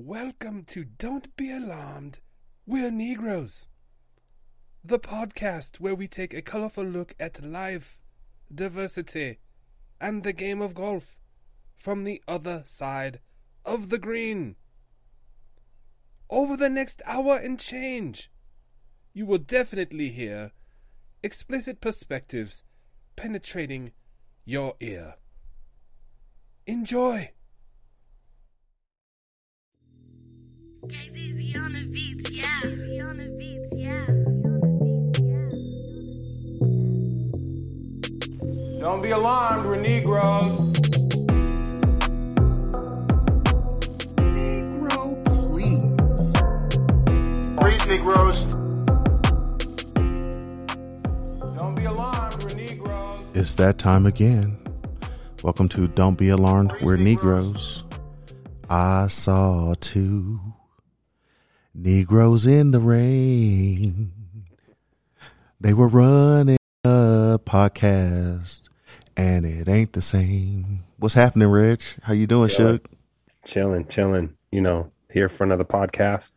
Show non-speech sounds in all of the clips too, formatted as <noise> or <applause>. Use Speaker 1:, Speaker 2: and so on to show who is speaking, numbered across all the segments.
Speaker 1: Welcome to Don't Be Alarmed, We're Negroes. The podcast where we take a colorful look at life, diversity, and the game of golf from the other side of the green. Over the next hour and change, you will definitely hear explicit perspectives penetrating your ear. Enjoy!
Speaker 2: Don't be alarmed, we're Negroes.
Speaker 3: Negro, please.
Speaker 2: Breathe, Negroes. Don't be alarmed, we're Negroes.
Speaker 3: It's that time again. Welcome to Don't Be Alarmed, We're Negroes. I saw two Negroes in the rain. They were running a podcast, and it ain't the same. What's happening, Rich? How you doing,
Speaker 4: Chilling.
Speaker 3: Shug?
Speaker 4: chilling, chilling. You know, here for another podcast,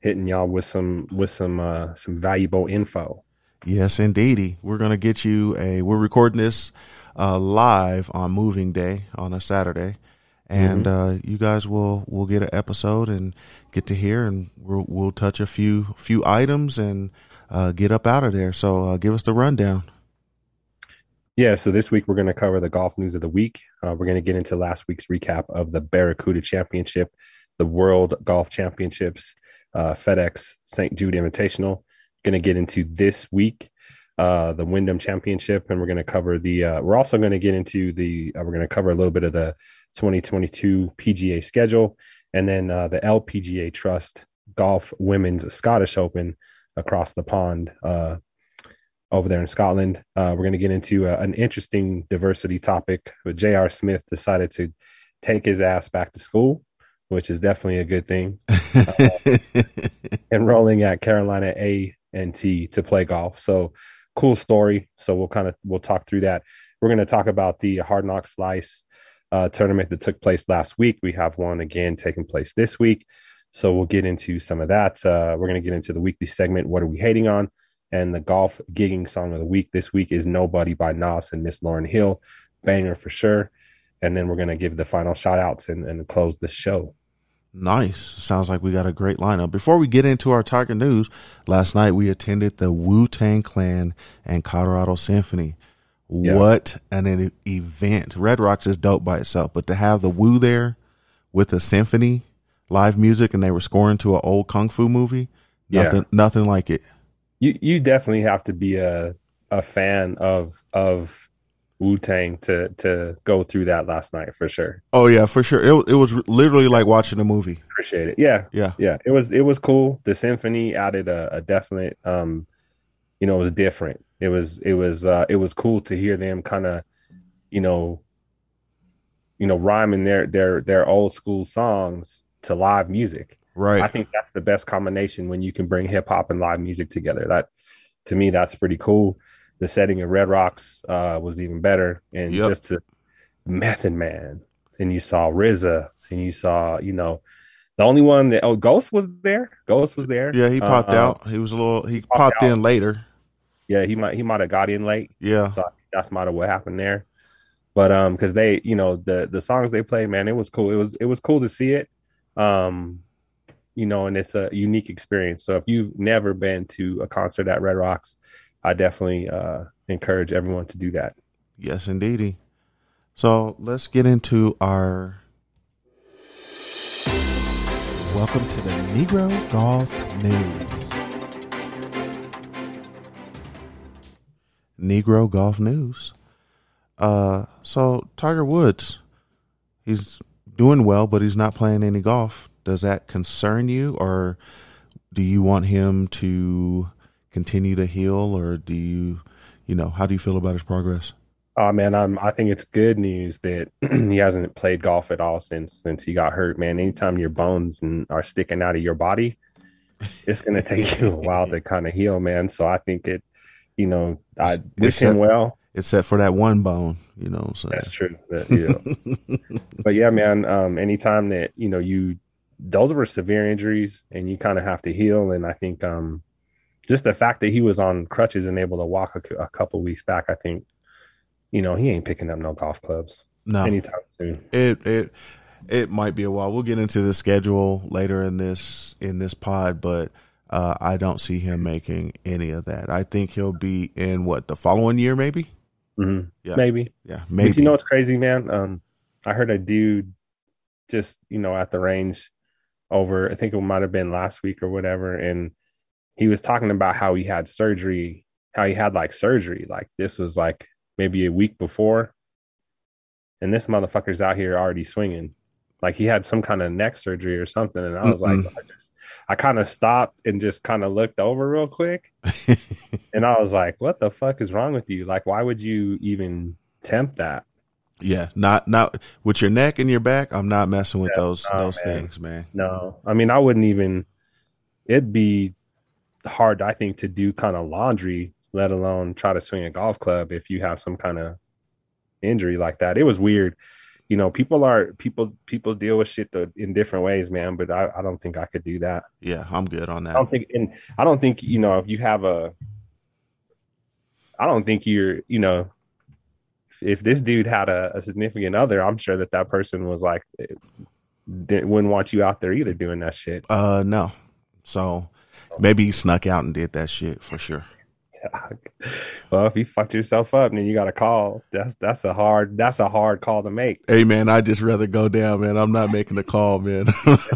Speaker 4: hitting y'all with some with some uh some valuable info.
Speaker 3: Yes, indeedy. We're gonna get you a. We're recording this uh, live on Moving Day on a Saturday, and uh, you guys will will get an episode and get to hear, and we'll we'll touch a few few items and uh, get up out of there. So uh, give us the rundown.
Speaker 4: Yeah, so this week we're going to cover the golf news of the week. Uh, we're going to get into last week's recap of the Barracuda Championship, the World Golf Championships, uh, FedEx St. Jude Invitational. Going to get into this week, uh, the Wyndham Championship, and we're going to cover the. Uh, we're also going to get into the. Uh, we're going to cover a little bit of the 2022 PGA schedule, and then uh, the LPGA Trust Golf Women's Scottish Open across the pond. Uh, over there in Scotland. Uh, we're going to get into uh, an interesting diversity topic. But J.R. Smith decided to take his ass back to school, which is definitely a good thing. <laughs> Enrolling at Carolina A and T to play golf. So cool story. So we'll kind of we'll talk through that. We're going to talk about the Hard Knock Slice uh, tournament that took place last week. We have one again taking place this week. So we'll get into some of that. Uh, we're going to get into the weekly segment. What are we hating on? And the golf gigging song of the week this week is Nobody by Nas and Miss Lauryn Hill. Banger for sure. And then we're going to give the final shout outs and, and close the show.
Speaker 3: Nice. Sounds like we got a great lineup. Before we get into our Tiger news, last night we attended the Wu Tang Clan and Colorado Symphony.
Speaker 4: Yeah.
Speaker 3: What an event! Red Rocks is dope by itself, but to have the Wu there with the symphony, live music, and they were scoring to an old kung fu movie,
Speaker 4: Yeah.
Speaker 3: nothing, nothing like it.
Speaker 4: You you definitely have to be a a fan of of Wu Tang to to go through that last night for sure.
Speaker 3: Oh yeah, for sure. It it was literally like watching a movie.
Speaker 4: Appreciate it. Yeah,
Speaker 3: Yeah,
Speaker 4: yeah. It was it was cool. The symphony added a, a definite um, you know, it was different. It was it was uh it was cool to hear them kind of, you know, you know, rhyming their their their old school songs to live music.
Speaker 3: right.
Speaker 4: I think that's the best combination when you can bring hip hop and live music together. That to me, that's pretty cool. The setting of Red Rocks uh, was even better, and
Speaker 3: Yep.
Speaker 4: just to Method Man, and you saw RZA, and you saw you know the only one that oh Ghost was there. Ghost was there.
Speaker 3: yeah, he popped
Speaker 4: Uh,
Speaker 3: out. He was a little. He
Speaker 4: popped
Speaker 3: popped in later.
Speaker 4: Yeah, he might he might have got in late.
Speaker 3: Yeah,
Speaker 4: So that's might have what happened there. But um, because they, you know, the the songs they played, man, it was cool. It was it was cool to see it. Um, you know, and it's a unique experience. So if you've never been to a concert at Red Rocks, I definitely uh encourage everyone to do that.
Speaker 3: Yes, indeedy. So let's get into our. Welcome to the Negro Golf News. Negro Golf News. Uh, so Tiger Woods, he's doing well, but he's not playing any golf. Does that concern you, or do you want him to continue to heal, or do you, you know, how do you feel about his progress?
Speaker 4: Oh man, I'm I think it's good news that <clears throat> he hasn't played golf at all since since he got hurt, man. Anytime your bones and are sticking out of your body, it's gonna <laughs> take you a while to kind of heal, man. So I think it, you know, I wish him well.
Speaker 3: except for that one bone, you know. So
Speaker 4: That's true. But, you <laughs> know. but yeah, man. Um, anytime that you know you those were severe injuries, and you kind of have to heal. And I think um, just the fact that he was on crutches and able to walk a, a couple weeks back, I think, you know, he ain't picking up no golf clubs
Speaker 3: No,
Speaker 4: anytime soon.
Speaker 3: it it it might be a while. We'll get into the schedule later in this in this pod, but uh, I don't see him making any of that. I think he'll be in what the following year, maybe.
Speaker 4: Mhm.
Speaker 3: Yeah.
Speaker 4: Maybe.
Speaker 3: Yeah,
Speaker 4: But
Speaker 3: maybe.
Speaker 4: You know what's crazy, man? Um, I heard a dude just you know at the range over. I think it might have been last week or whatever, and he was talking about how he had surgery, how he had like surgery, like this was like maybe a week before, and this motherfucker's out here already swinging, like he had some kind of neck surgery or something, and I was like,
Speaker 3: Mm-mm.
Speaker 4: Just, I kind of stopped and just kind of looked over real quick, <laughs> and I was like, what the fuck is wrong with you? Like, why would you even tempt that?
Speaker 3: yeah, not not with your neck and your back. I'm not messing with
Speaker 4: Yeah,
Speaker 3: those
Speaker 4: nah,
Speaker 3: those
Speaker 4: man.
Speaker 3: things, man.
Speaker 4: No, I mean, I wouldn't even. It'd be hard, I think, to do kind of laundry, let alone try to swing a golf club if you have some kind of injury like that. It was weird. You know, people are people people deal with shit in different ways, man. But I, I don't think I could do that.
Speaker 3: Yeah, I'm good on that.
Speaker 4: I don't think, and I don't think you know if you have a. I don't think you're, you know, if this dude had a, a significant other, I'm sure that that person was like, eh, didn't, wouldn't want you out there either doing that shit.
Speaker 3: Uh, no. So maybe he snuck out and did that shit for sure.
Speaker 4: Well, if you fucked yourself up, then you got a call. That's that's a hard that's a hard call to make.
Speaker 3: Hey man, I just rather go down, man. I'm not making a call, man.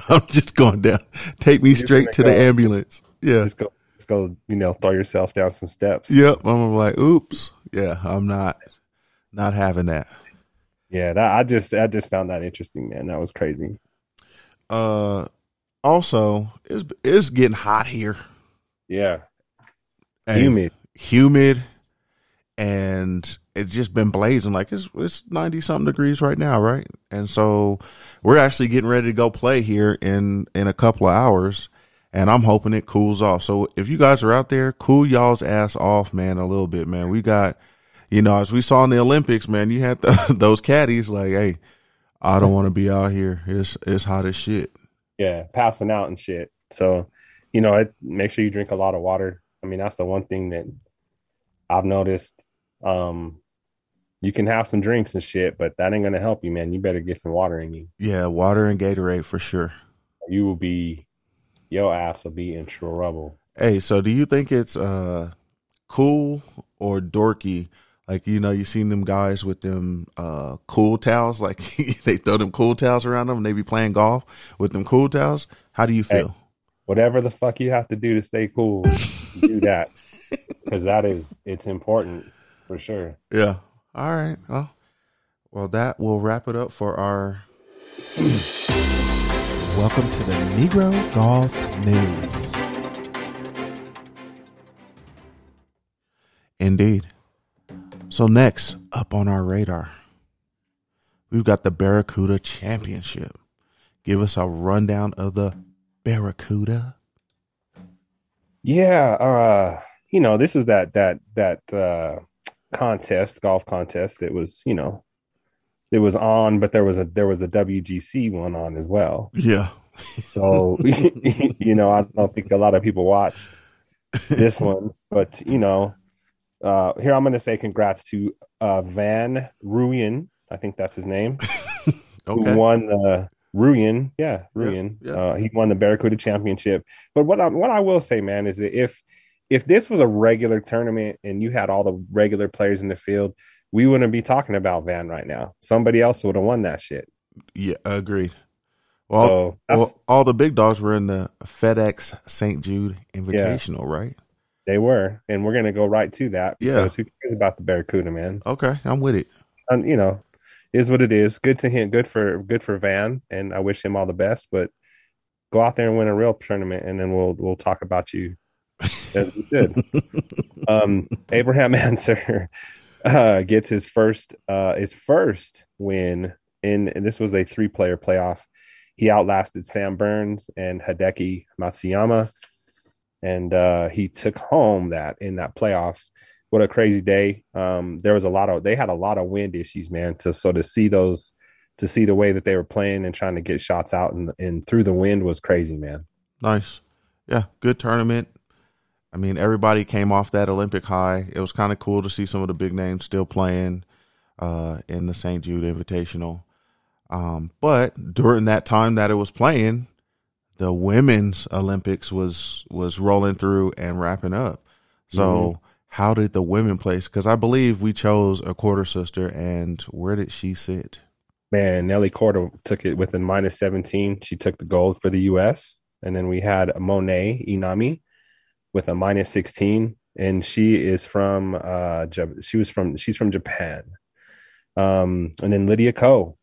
Speaker 3: I'm just going down. Take me
Speaker 4: You're
Speaker 3: straight to the ambulance. Yeah.
Speaker 4: Just go, just go. You know, throw yourself down some steps.
Speaker 3: Yep. I'm like, oops. Yeah, I'm not not having that.
Speaker 4: Yeah, that I just I just found that interesting, man. That was crazy.
Speaker 3: Uh also, it's it's getting hot here.
Speaker 4: Yeah,
Speaker 3: And
Speaker 4: humid.
Speaker 3: humid. And it's just been blazing. Like it's it's 90 something degrees right now right? And so we're actually getting ready to go play here in in a couple of hours. And i'm hoping it cools off. So if you guys are out there cool y'all's ass off man a little bit man. We got you know as we saw in the olympics man you had <laughs> the, those caddies like hey i don't want to be out here. It's it's hot as shit.
Speaker 4: Yeah, passing out and shit. So, you know, it, make sure you drink a lot of water. I mean, that's the one thing that I've noticed. Um, you can have some drinks and shit, but that ain't gonna help you, man. You better get some water in you.
Speaker 3: yeah water and gatorade for sure
Speaker 4: You will be, your ass will be in trouble.
Speaker 3: Hey, so do you think it's uh cool or dorky? Like you know, you seen them guys with them uh cool towels, like <laughs> they throw them cool towels around them and they be playing golf with them cool towels. How do you
Speaker 4: Hey.
Speaker 3: Feel?
Speaker 4: Whatever the fuck you have to do to stay cool, do <laughs> that because that is it's important for sure.
Speaker 3: Yeah. All right. Well, well, that will wrap it up for our. <clears throat> Welcome to the Negro Golf News. Indeed. So next up on our radar, we've got the Barracuda Championship. Give us a rundown of the Barracuda.
Speaker 4: Yeah, uh, you know, this was that that that uh contest, golf contest that was, you know, it was on, but there was a there was a WGC one on as well.
Speaker 3: Yeah.
Speaker 4: So, <laughs> you know, I don't think a lot of people watched this one, but you know, uh here I'm gonna say congrats to uh Van Rooyen, I think that's his name, <laughs>
Speaker 3: Okay.
Speaker 4: who won the Rooyen, yeah, Rooyen.
Speaker 3: yeah.
Speaker 4: Uh, he won the Barracuda Championship. But what I what I will say, man, is that if if this was a regular tournament and you had all the regular players in the field, we wouldn't be talking about Van right now. Somebody else would have won that shit.
Speaker 3: Yeah, agreed. Well,
Speaker 4: so that's,
Speaker 3: well, all the big dogs were in the FedEx St. Jude Invitational, right?
Speaker 4: they were, and we're gonna go right to that.
Speaker 3: Yeah.
Speaker 4: who cares about the Barracuda, man?
Speaker 3: Okay, I'm with it.
Speaker 4: And you know, is what it is. Good to him. Good for good for Van, and I wish him all the best. But go out there and win a real tournament, and then we'll we'll talk about you as we should. <laughs> um, Abraham Ancer <laughs> uh, gets his first uh, his first win in, and this was a three player playoff. He outlasted Sam Burns and Hideki Matsuyama, and uh, he took home that in that playoff. What a crazy day! Um, there was a lot of they had a lot of wind issues, man. To so to see those to see the way that they were playing and trying to get shots out and, and through the wind was crazy, man.
Speaker 3: Nice. Yeah, good tournament. I mean, everybody came off that Olympic high. It was kind of cool to see some of the big names still playing uh, in the St. Jude Invitational. Um, but during that time that it was playing, the women's Olympics was was rolling through and wrapping up. So,
Speaker 4: Mhm.
Speaker 3: How did the women place? Because I believe we chose a Korda sister, and where did she sit?
Speaker 4: Man, Nelly Korda took it with a minus 17. She took the gold for the US. And then we had Mone Inami with a minus 16. And she is from uh she was from she's from Japan. Um and then Lydia Ko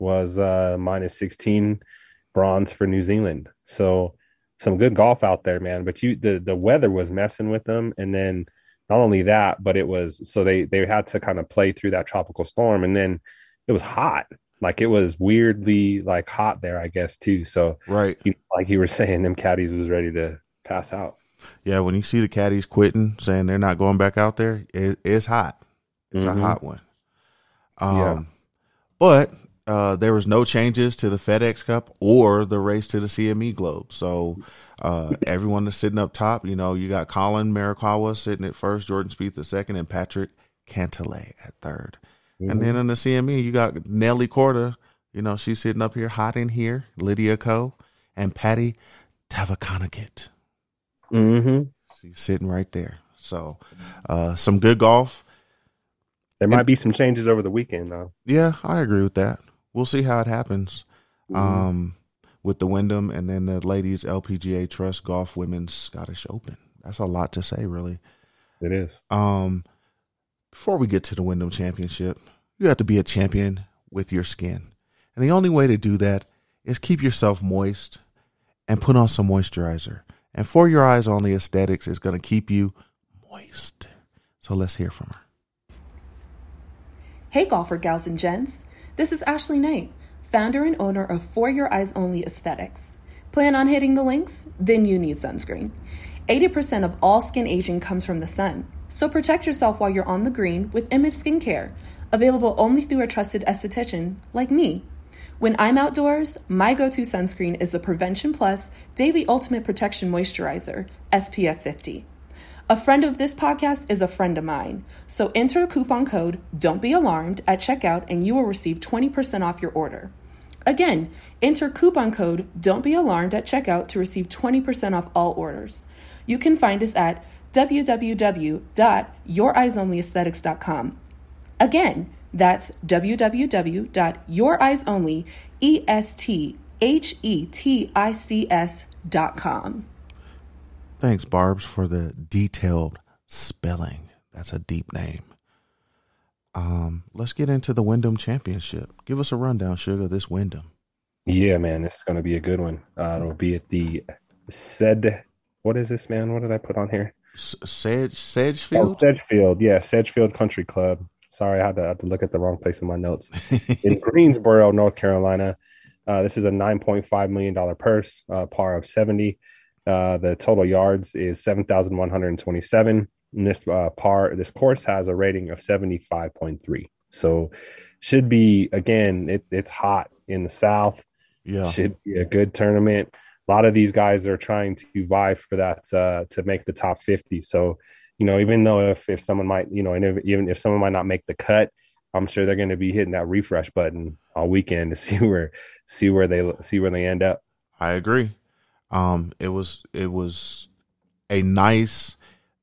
Speaker 4: was uh minus 16 bronze for New Zealand. So some good golf out there, man. But you the the weather was messing with them. And then not only that, but it was so they they had to kind of play through that tropical storm and then it was hot. Like it was weirdly like hot there, I guess, too. So
Speaker 3: Right.
Speaker 4: like you were <laughs> saying, them caddies was ready to pass out.
Speaker 3: Yeah, when you see the caddies quitting, saying they're not going back out there, it, it's hot. It's
Speaker 4: Mhm.
Speaker 3: a hot one. Um,
Speaker 4: Yeah.
Speaker 3: But uh, there was no changes to the FedEx Cup or the race to the CME Globe. So uh, everyone is sitting up top. You know, you got Collin Morikawa sitting at first, Jordan Spieth at second, and Patrick Cantlay at 3rd And then in the CME, you got Nelly Korda. You know, she's sitting up here, hot in here. Lydia Ko and Patty Tavatanakit.
Speaker 4: hmm
Speaker 3: She's sitting right there. So, uh, some good golf.
Speaker 4: There might be some changes over the weekend, though.
Speaker 3: Yeah, I agree with that. We'll see how it happens. Um, with the Wyndham and then the ladies LPGA Trust Golf Women's Scottish Open. That's a lot to say, really.
Speaker 4: It is.
Speaker 3: Um, before we get to the Wyndham Championship, you have to be a champion with your skin, and the only way to do that is keep yourself moist and put on some moisturizer. And for your eyes only aesthetics is going to keep you moist. So let's hear from her.
Speaker 5: Hey, golfer gals and gents. This is Ashley Knight, founder and owner of For Your Eyes Only Aesthetics. Plan on hitting the links? Then you need sunscreen. 80% of all skin aging comes from the sun, so protect yourself while you're on the green with Image Skincare, available only through a trusted esthetician like me. When I'm outdoors, my go to sunscreen is the Prevention Plus Daily Ultimate Protection Moisturizer, SPF 50. A friend of this podcast is a friend of mine. So enter coupon code Don't Be Alarmed at checkout and you will receive 20% off your order. Again, enter coupon code Don't Be Alarmed at checkout to receive 20% off all orders. You can find us at www.youreyesonlyaesthetics.com. Again, that's www.youreyesonlyaesthetics.com.
Speaker 3: Thanks, Barb's, for the detailed spelling. That's a deep name. Um, let's get into the Wyndham Championship. Give us a rundown, Sugar, this Wyndham.
Speaker 4: Yeah, man, it's going to be a good one. Uh, it'll be at the said. What is this, man? What did I put on here?
Speaker 3: Sedge,
Speaker 4: Oh,
Speaker 3: Sedgefield?
Speaker 4: Sedgefield. Yeah, Sedgefield Country Club. Sorry, I had to, I had to look at the wrong place in my notes. <laughs> in Greensboro, North Carolina. Uh, this is a $9.5 million purse, uh, par of 70. Uh, the total yards is 7,127. And this uh, par, this course has a rating of 75.3. So should be, again, it, it's hot in the South.
Speaker 3: yeah.
Speaker 4: Should be a good tournament. A lot of these guys are trying to vie for that uh, to make the top 50. So, you know, even though if, if someone might, you know, and if, even if someone might not make the cut, I'm sure they're going to be hitting that refresh button all weekend to <laughs> see where see where they see where they end up.
Speaker 3: I agree. Um, it was it was a nice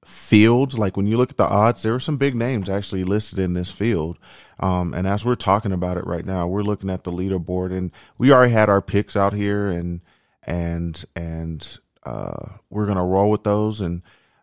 Speaker 3: field. Like when you look at the odds, there were some big names actually listed in this field. Um, and as we're talking about it right now, we're looking at the leaderboard, and we already had our picks out here, and and and uh, we're gonna roll with those. And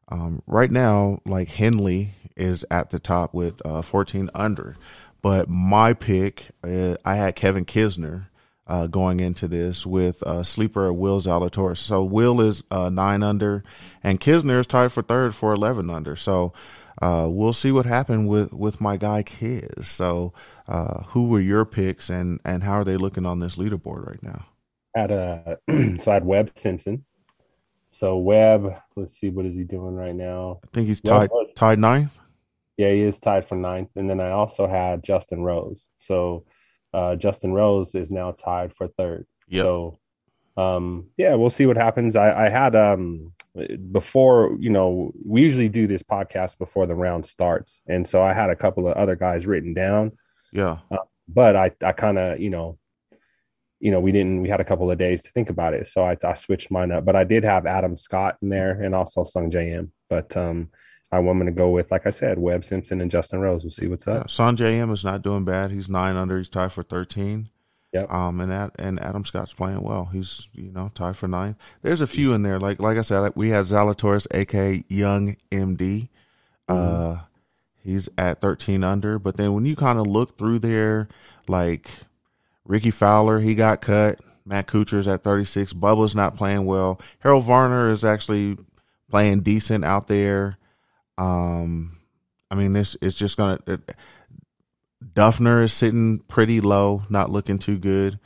Speaker 3: um, right now, like Henley is at the top with uh, 14 under, but my pick, uh, I had Kevin Kisner uh, going into this with uh, sleeper Will Zalatoris. So Will is uh, nine under, and Kisner is tied for third for 11 under. So uh, we'll see what happened with with my guy Kiz. So uh, who were your picks, and and how are they looking on this leaderboard right now?
Speaker 4: Had <clears throat> a so I had Webb Simpson. So Webb, let's see what is he doing right now.
Speaker 3: I think he's tied
Speaker 4: well-
Speaker 3: tied ninth.
Speaker 4: Yeah, he is tied for ninth. And then I also had Justin Rose. So uh, Justin Rose is now tied for third.
Speaker 3: Yep.
Speaker 4: So, um, yeah, we'll see what happens. I, I had um before you know we usually do this podcast before the round starts, and so I had a couple of other guys written down,
Speaker 3: Yeah.
Speaker 4: but I I kind of you know you know we didn't we had a couple of days to think about it, so I, I switched mine up. But I did have Adam Scott in there and also Sungjae Im, but um. I'm going to go with, like I said, Webb Simpson and Justin Rose. We'll see what's
Speaker 3: Yeah.
Speaker 4: up.
Speaker 3: Sungjae Im is not doing bad. He's nine under. He's tied for thirteen.
Speaker 4: Yep.
Speaker 3: Um, and that and Adam Scott's playing well. He's you know tied for nine. There's a few in there. Like like I said, we had Zalatoris, aka Young MD. Uh, he's at 13 under. But then when you kind of look through there, like Rickie Fowler, he got cut. Matt Kuchar's at 36. Bubba's not playing well. Harold Varner is actually playing decent out there. Um, I mean, this it's just gonna. It, Dufner is sitting pretty low, not looking too good.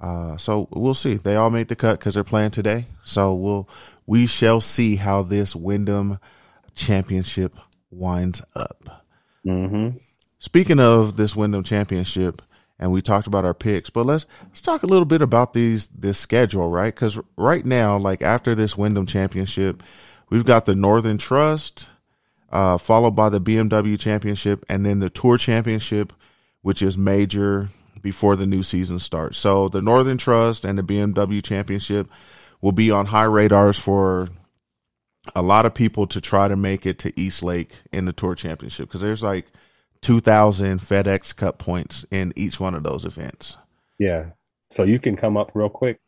Speaker 3: Uh, so we'll see. They all made the cut because they're playing today. So we'll we shall see how this Wyndham Championship winds up.
Speaker 4: Mm-hmm.
Speaker 3: Speaking of this Wyndham Championship, and we talked about our picks, but let's let's talk a little bit about these this schedule, right? Because right now, like after this Wyndham Championship, we've got the Northern Trust, uh, followed by the BMW Championship, and then the Tour Championship, which is major before the new season starts. So the Northern Trust and the BMW Championship will be on high radars for a lot of people to try to make it to East Lake in the Tour Championship because there's like 2,000 FedEx Cup points in each one of those events.
Speaker 4: Yeah. So you can come up real quick.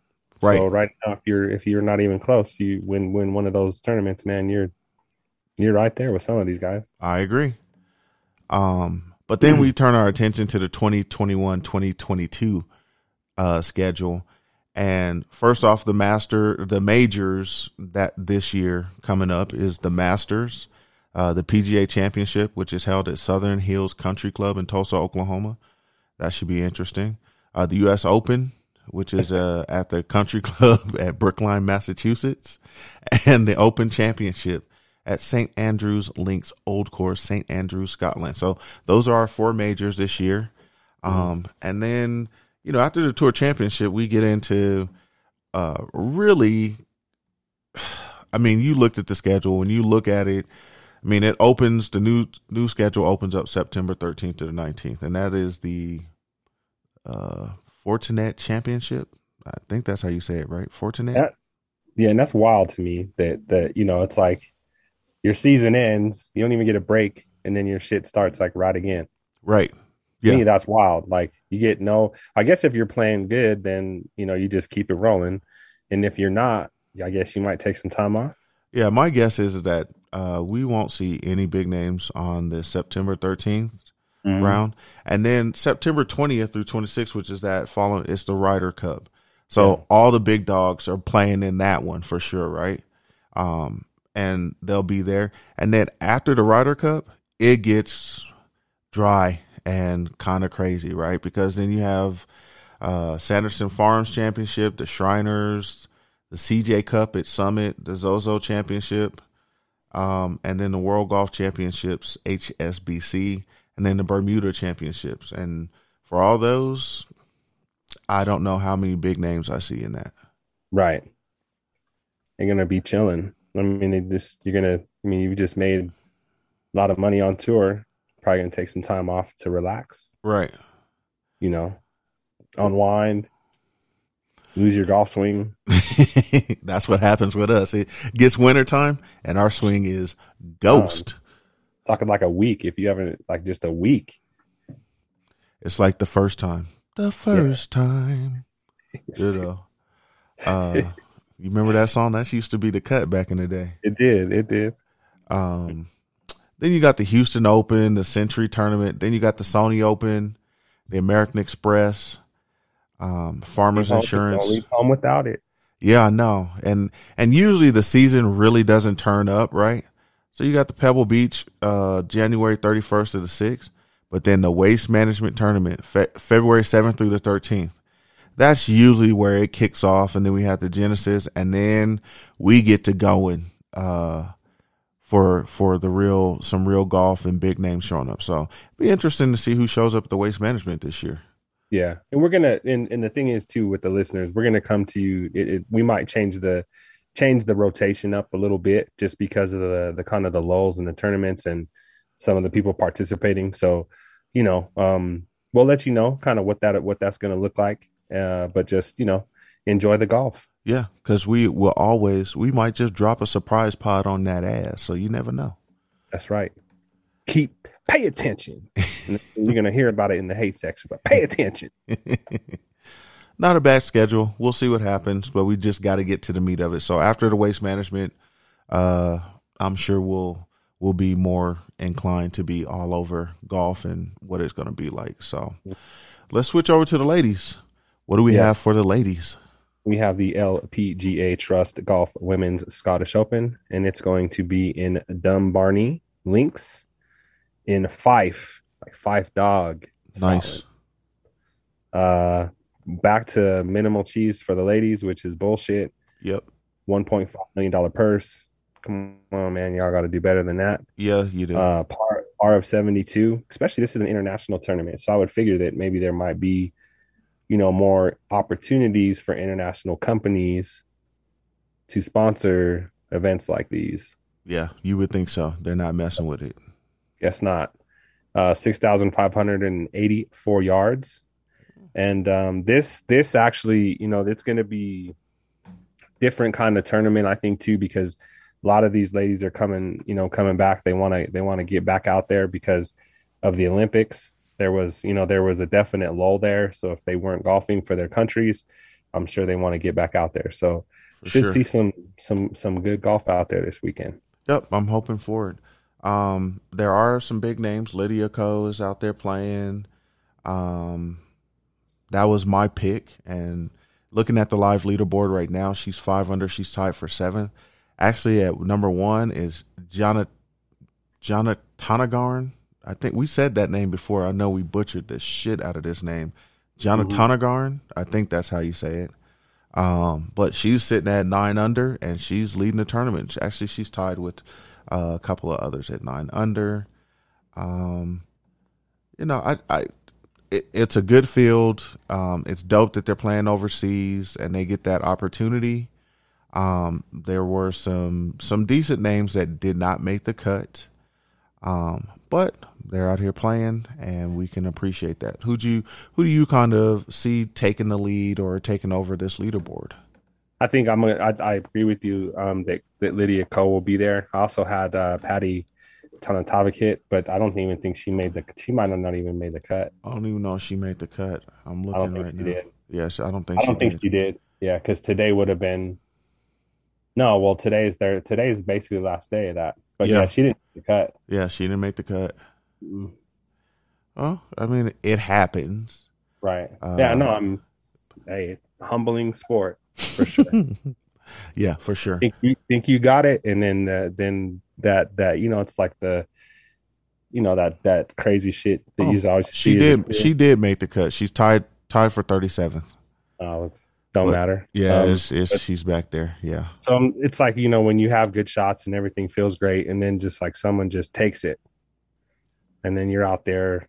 Speaker 3: Right.
Speaker 4: So right now, if you're if you're not even close, you win win one of those tournaments, man. You're you're right there with some of these guys.
Speaker 3: I agree. Um, but then we turn our attention to the 2021 2022 uh, schedule. And first off, the master, the majors that this year coming up is the Masters, uh, the PGA Championship, which is held at Southern Hills Country Club in Tulsa, Oklahoma. That should be interesting. Uh, the U.S. Open, which is uh, at the Country <laughs> Club at Brookline, Massachusetts, and the Open Championship at St. Andrews Links Old Course, St. Andrews, Scotland. So those are our four majors this year. Um, and then, you know, after the Tour Championship, we get into uh, really, <sighs> I mean, you looked at the schedule. When you look at it, I mean, it opens the new new schedule opens up September 13th to the 19th, and that is the uh, Fortinet Championship. I think that's how you say it, right? Fortinet.
Speaker 4: Yeah. Yeah, and that's wild to me that that you know it's like your season ends, you don't even get a break, and then your shit starts like right again.
Speaker 3: Right.
Speaker 4: To
Speaker 3: Yeah.
Speaker 4: me, that's wild. Like you get no. I guess if you're playing good, then you know you just keep it rolling, and if you're not, I guess you might take some time off.
Speaker 3: Yeah, my guess is that uh, we won't see any big names on the September 13th
Speaker 4: Mm-hmm.
Speaker 3: round, and then September 20th through 26th, which is that following, it's the Ryder Cup. So
Speaker 4: Yeah.
Speaker 3: all the big dogs are playing in that one for sure, right? Um, and they'll be there, and then after the Ryder Cup, it gets dry and kind of crazy, right? Because then you have uh, Sanderson Farms Championship, the Shriners, the CJ Cup at Summit, the Zozo Championship, um, and then the World Golf Championships, HSBC, and then the Bermuda Championships. And for all those, I don't know how many big names I see in that.
Speaker 4: Right. They're gonna be chilling. I mean, they just you're gonna. I mean, you just made a lot of money on tour. Probably gonna take some time off to relax.
Speaker 3: Right.
Speaker 4: You know, unwind, lose your golf swing. <laughs>
Speaker 3: That's what happens with us. It gets wintertime, and our swing is ghost.
Speaker 4: Talking like a week. If you haven't like just a week.
Speaker 3: It's like the first time. The first time. <laughs> You know. Uh, <laughs> you remember that song? That used to be the cut back in the day.
Speaker 4: It did. It did.
Speaker 3: Um, then you got the Houston Open, the Sentry Tournament. Then you got the Sony Open, the American Express, um, Farmers
Speaker 4: Don't
Speaker 3: Insurance.
Speaker 4: leave home without it.
Speaker 3: Yeah, I know. And and usually the season really doesn't turn up, right? So you got the Pebble Beach, uh, January thirty first to the sixth, but then the Waste Management Tournament, Fe- February seventh through the thirteenth. That's usually where it kicks off, and then we have the Genesis, and then we get to going uh, for for the real some real golf and big names showing up. So be interesting to see who shows up at the Waste Management this year.
Speaker 4: Yeah, and we're gonna and, and the thing is too with the listeners, we're gonna come to you. It, it, we might change the change the rotation up a little bit just because of the the kind of the lulls in the tournaments and some of the people participating. So, you know, um, we'll let you know kind of what that what that's gonna look like. Uh, but just you know, enjoy the golf.
Speaker 3: Yeah, because we will always we might just drop a surprise pod on that ass, so you never know.
Speaker 4: That's right. Keep pay attention. <laughs> You're gonna hear about it in the hate section, but pay attention. <laughs>
Speaker 3: Not a bad schedule. We'll see what happens, but we just got to get to the meat of it. So after the waste management, uh, I'm sure we'll we'll be more inclined to be all over golf and what it's going to be like. So let's switch over to the ladies. What do we
Speaker 4: Yeah.
Speaker 3: have for the ladies?
Speaker 4: we have the LPGA Trust Golf Women's Scottish Open, and it's going to be in Dumbarnie Links in Fife, like Fife Dog.
Speaker 3: Nice.
Speaker 4: Uh, back to minimal cheese for the ladies, which is bullshit.
Speaker 3: Yep.
Speaker 4: One point five million dollar purse. Come on, man, y'all got to do better than that.
Speaker 3: Yeah, you do.
Speaker 4: Uh, par par of seventy two. Especially this is an international tournament, so I would figure that maybe there might be, you know, more opportunities for international companies to sponsor events like these.
Speaker 3: yeah, you would think so. They're not messing with it.
Speaker 4: Guess not. Uh, six thousand five hundred and eighty-four yards, and um, this this actually, you know, it's going to be different kind of tournament, I think, too, because a lot of these ladies are coming, you know, coming back. They want to they want to get back out there because of the Olympics. There was, you know, there was a definite lull there. So if they weren't golfing for their countries, I'm sure they want to get back out there. So
Speaker 3: For
Speaker 4: should
Speaker 3: sure.
Speaker 4: see some some some good golf out there this weekend.
Speaker 3: Yep, I'm hoping for it. Um, there are some big names. Lydia Ko is out there playing. Um, that was my pick. And looking at the live leaderboard right now, she's five under. She's tied for seventh. Actually, at number one is Jonathan Jonatanagarn. I think we said that name before. I know we butchered the shit out of this name. Jonatanagarn. I think that's how you say it. Um, but she's sitting at nine under and she's leading the tournament. Actually, she's tied with uh, a couple of others at nine under. Um, you know, I, I, it, it's a good field. Um, it's dope that they're playing overseas and they get that opportunity. Um, there were some some decent names that did not make the cut. Um, but they're out here playing, and we can appreciate that. Who do you who do you kind of see taking the lead or taking over this leaderboard?
Speaker 4: I think I'm gonna. I, I agree with you. Um, that that Lydia Ko will be there. I also had uh, Patty Tavatanakit, but I don't even think she made the. She might have not even made the cut.
Speaker 3: I don't even know if she made the cut. I'm looking right now.
Speaker 4: did.
Speaker 3: Yes, I don't think
Speaker 4: I don't
Speaker 3: she
Speaker 4: think
Speaker 3: did.
Speaker 4: she did. Yeah, because today would have been. No, well, today's there. Today's basically the last day of that. But yeah,
Speaker 3: Yeah.
Speaker 4: she didn't make the cut.
Speaker 3: Yeah, she didn't make the cut.
Speaker 4: Mm,
Speaker 3: Oh, I mean, it happens.
Speaker 4: Right.
Speaker 3: Uh,
Speaker 4: yeah. No, I'm. a humbling sport for sure. <laughs>
Speaker 3: Yeah, for sure.
Speaker 4: think you think you got it, and then uh, then that that you know it's like the, you know that that crazy shit that
Speaker 3: Oh,
Speaker 4: you always
Speaker 3: She did. She did make the cut. She's tied tied for thirty seventh.
Speaker 4: Oh, don't
Speaker 3: But-
Speaker 4: matter.
Speaker 3: Yeah,
Speaker 4: Um,
Speaker 3: it's, it's
Speaker 4: but-
Speaker 3: she's back there. Yeah,
Speaker 4: so um, it's like you know when you have good shots and everything feels great, and then just like someone just takes it, and then you're out there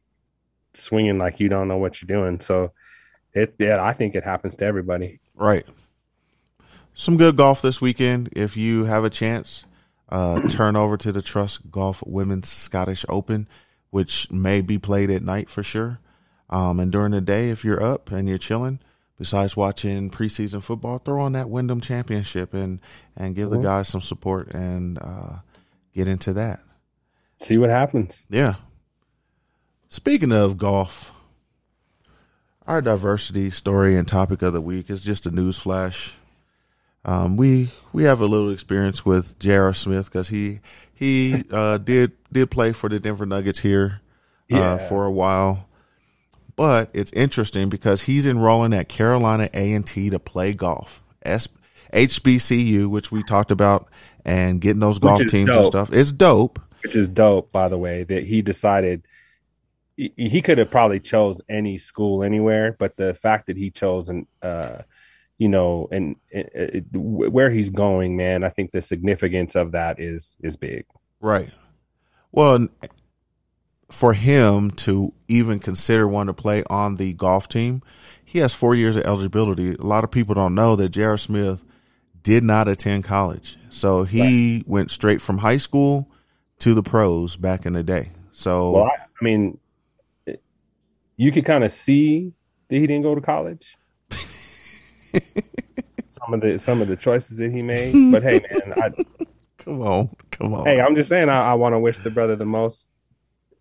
Speaker 4: swinging like you don't know what you're doing. So it yeah, I think it happens to everybody.
Speaker 3: right. Some good golf this weekend. If you have a chance, uh, <clears throat> turn over to the Trust Golf Women's Scottish Open, which may be played at night for sure. Um, and during the day, if you're up and you're chilling, besides watching preseason football, throw on that Wyndham Championship and and give the
Speaker 4: Mhm.
Speaker 3: guys some support and uh, get into that.
Speaker 4: See what happens.
Speaker 3: Yeah. Speaking of golf, our diversity story and topic of the week is just a news flash. Um, we we have a little experience with J.R. Smith because he he uh, did did play for the Denver Nuggets here uh,
Speaker 4: Yeah.
Speaker 3: for a while, but it's interesting because he's enrolling at Carolina A and T to play golf. S- HBCU, which we talked about, and getting those golf teams and stuff. It's dope.
Speaker 4: which is dope by the way that he decided he, he could have probably chose any school anywhere but the fact that he chose and uh you know and it, it, where he's going man i think the significance of that is is big
Speaker 3: Right. Well, for him to even consider wanting to play on the golf team, he has four years of eligibility. A lot of people don't know that J.R. Smith did not attend college. So he went straight from high school to the pros back in the day. So
Speaker 4: Well, I, I mean, you could kind of see that he didn't go to college. <laughs> some of the some of the choices that he made, <laughs> but hey, man, I,
Speaker 3: come on, come on.
Speaker 4: hey, I'm just saying, I, I want to wish the brother the most.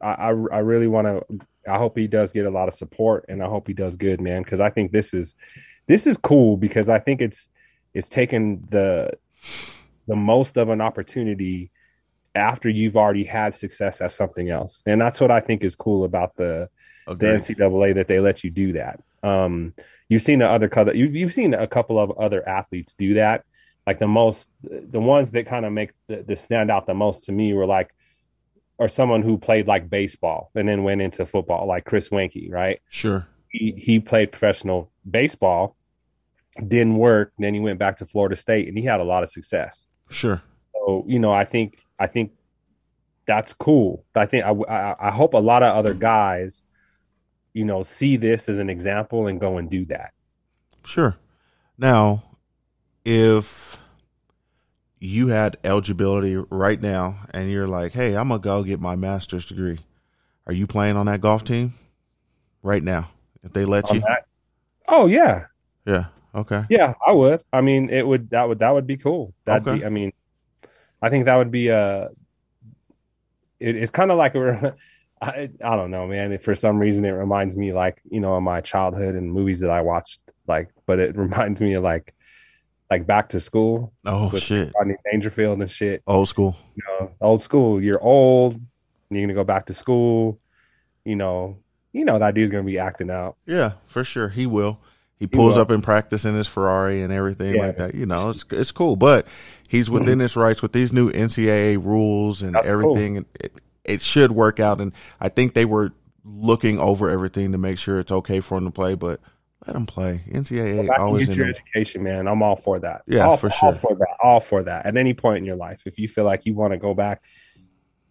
Speaker 4: I I, I really want to. I hope he does get a lot of support, and I hope he does good, man. Because I think this is this is cool because I think it's it's taken the the most of an opportunity after you've already had success at something else, and that's what I think is cool about the the. NCAA that they let you do that. Um, you've seen the other you've seen a couple of other athletes do that. Like the most, the ones that kind of make the, the stand out the most to me were like, or someone who played like baseball and then went into football, like Chris Weinke, right?
Speaker 3: Sure.
Speaker 4: He he played professional baseball, didn't work, then he went back to Florida State and he had a lot of success.
Speaker 3: Sure.
Speaker 4: So you know, I think I think that's cool. I think I, I I hope a lot of other guys, you know, see this as an example and go and do that.
Speaker 3: Sure. Now, if you had eligibility right now and you're like, hey, I'm going to go get my master's degree, are you playing on that golf team right now? If they let
Speaker 4: On
Speaker 3: you?
Speaker 4: that. Oh yeah,
Speaker 3: Yeah. Okay.
Speaker 4: yeah, I would. I mean, it would that would that would be cool. That'd
Speaker 3: Okay.
Speaker 4: be. I mean, I think that would be a. It, it's kind of like a. <laughs> I, I don't know, man. For some reason, it reminds me like you know of my childhood and movies that I watched. Like, but it <laughs> reminds me of like, like Back to School
Speaker 3: Oh, shit.
Speaker 4: Rodney Dangerfield and shit.
Speaker 3: Old school.
Speaker 4: you know, old school. You're old. You're gonna go back to school. You know, you know that dude's gonna be acting out.
Speaker 3: Yeah, for sure. He will. He pulls up in practice in his Ferrari and everything
Speaker 4: Yeah.
Speaker 3: like that. You know, it's it's cool, but he's <laughs> within his rights with these new NCAA rules and
Speaker 4: That's
Speaker 3: everything. It, it should work out, and I think they were looking over everything to make sure it's okay for him to play. But let him play. NCAA always in
Speaker 4: your education, man. I'm all for that.
Speaker 3: Yeah,
Speaker 4: all,
Speaker 3: for
Speaker 4: All
Speaker 3: sure.
Speaker 4: for that. All for that. At any point in your life, if you feel like you want to go back,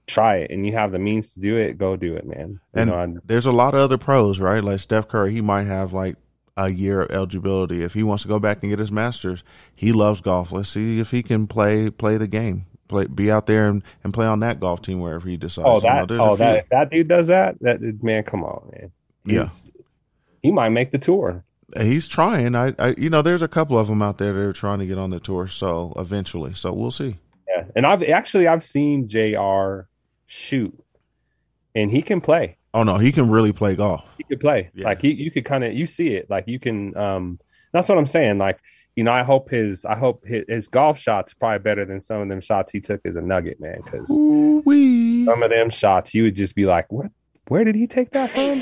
Speaker 4: try it, and you have the means to do it, go do it, man. You
Speaker 3: and
Speaker 4: know, and-
Speaker 3: there's a lot of other pros, right? Like Steph Curry, he might have like a year of eligibility if he wants to go back and get his masters. He loves golf. Let's see if he can play play the game, play be out there and, and play on that golf team wherever he decides.
Speaker 4: oh,
Speaker 3: You know,
Speaker 4: that, oh, that, that dude does that, that man, come on, man.
Speaker 3: Yeah.
Speaker 4: He might make the tour.
Speaker 3: He's trying. I, I, you know, there's a couple of them out there that are trying to get on the tour. So eventually, so we'll see.
Speaker 4: Yeah, and I've actually I've seen Jr. shoot, and he can play.
Speaker 3: Oh no, he can really play golf.
Speaker 4: He could play.
Speaker 3: Yeah.
Speaker 4: Like he, you could kind of you see it. Like you can. Um, that's what I'm saying. Like you know, I hope his I hope his, his golf shots probably better than some of them shots he took as a Nugget man. Because
Speaker 3: Ooh-wee.
Speaker 4: some of them shots you would just be like, what? Where did he take that from?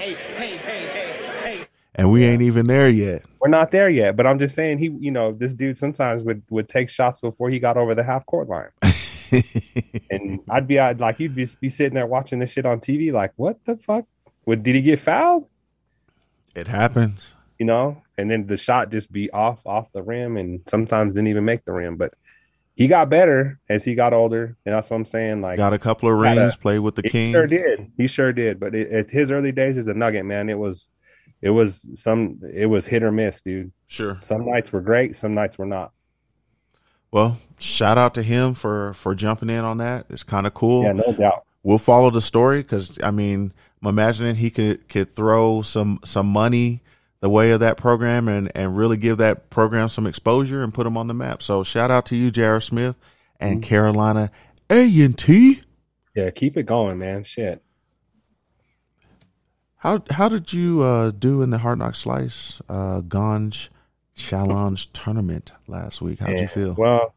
Speaker 3: And we ain't even there yet.
Speaker 4: We're not there yet, but I'm just saying he. You know, this dude sometimes would would take shots before he got over the half court line. <laughs> and I'd be I'd, like, you'd just be sitting there watching this shit on TV, like, what the fuck? What did he get fouled?
Speaker 3: it happens.
Speaker 4: You know, and then the shot just be off off the rim, and sometimes didn't even make the rim. But he got better as he got older, and that's what I'm saying. Like,
Speaker 3: Got a couple of rings. Played with the
Speaker 4: he
Speaker 3: king.
Speaker 4: sure did, he sure did. But it, at his early days as a Nugget, man, it was, it was some, it was hit or miss, dude.
Speaker 3: Sure.
Speaker 4: Some nights were great, some nights were not.
Speaker 3: Well, shout out to him for for jumping in on that. It's kind of cool.
Speaker 4: Yeah, no doubt.
Speaker 3: we'll follow the story because I mean, I'm imagining he could could throw some some money the way of that program and and really give that program some exposure and put them on the map. So shout out to you, J.R. Smith and Carolina A and T.
Speaker 4: Yeah, keep it going, man. Shit.
Speaker 3: How how did you uh, do in the Hard Knock Slice uh, Ganj Challenge tournament last week? How'd you feel?
Speaker 4: Well,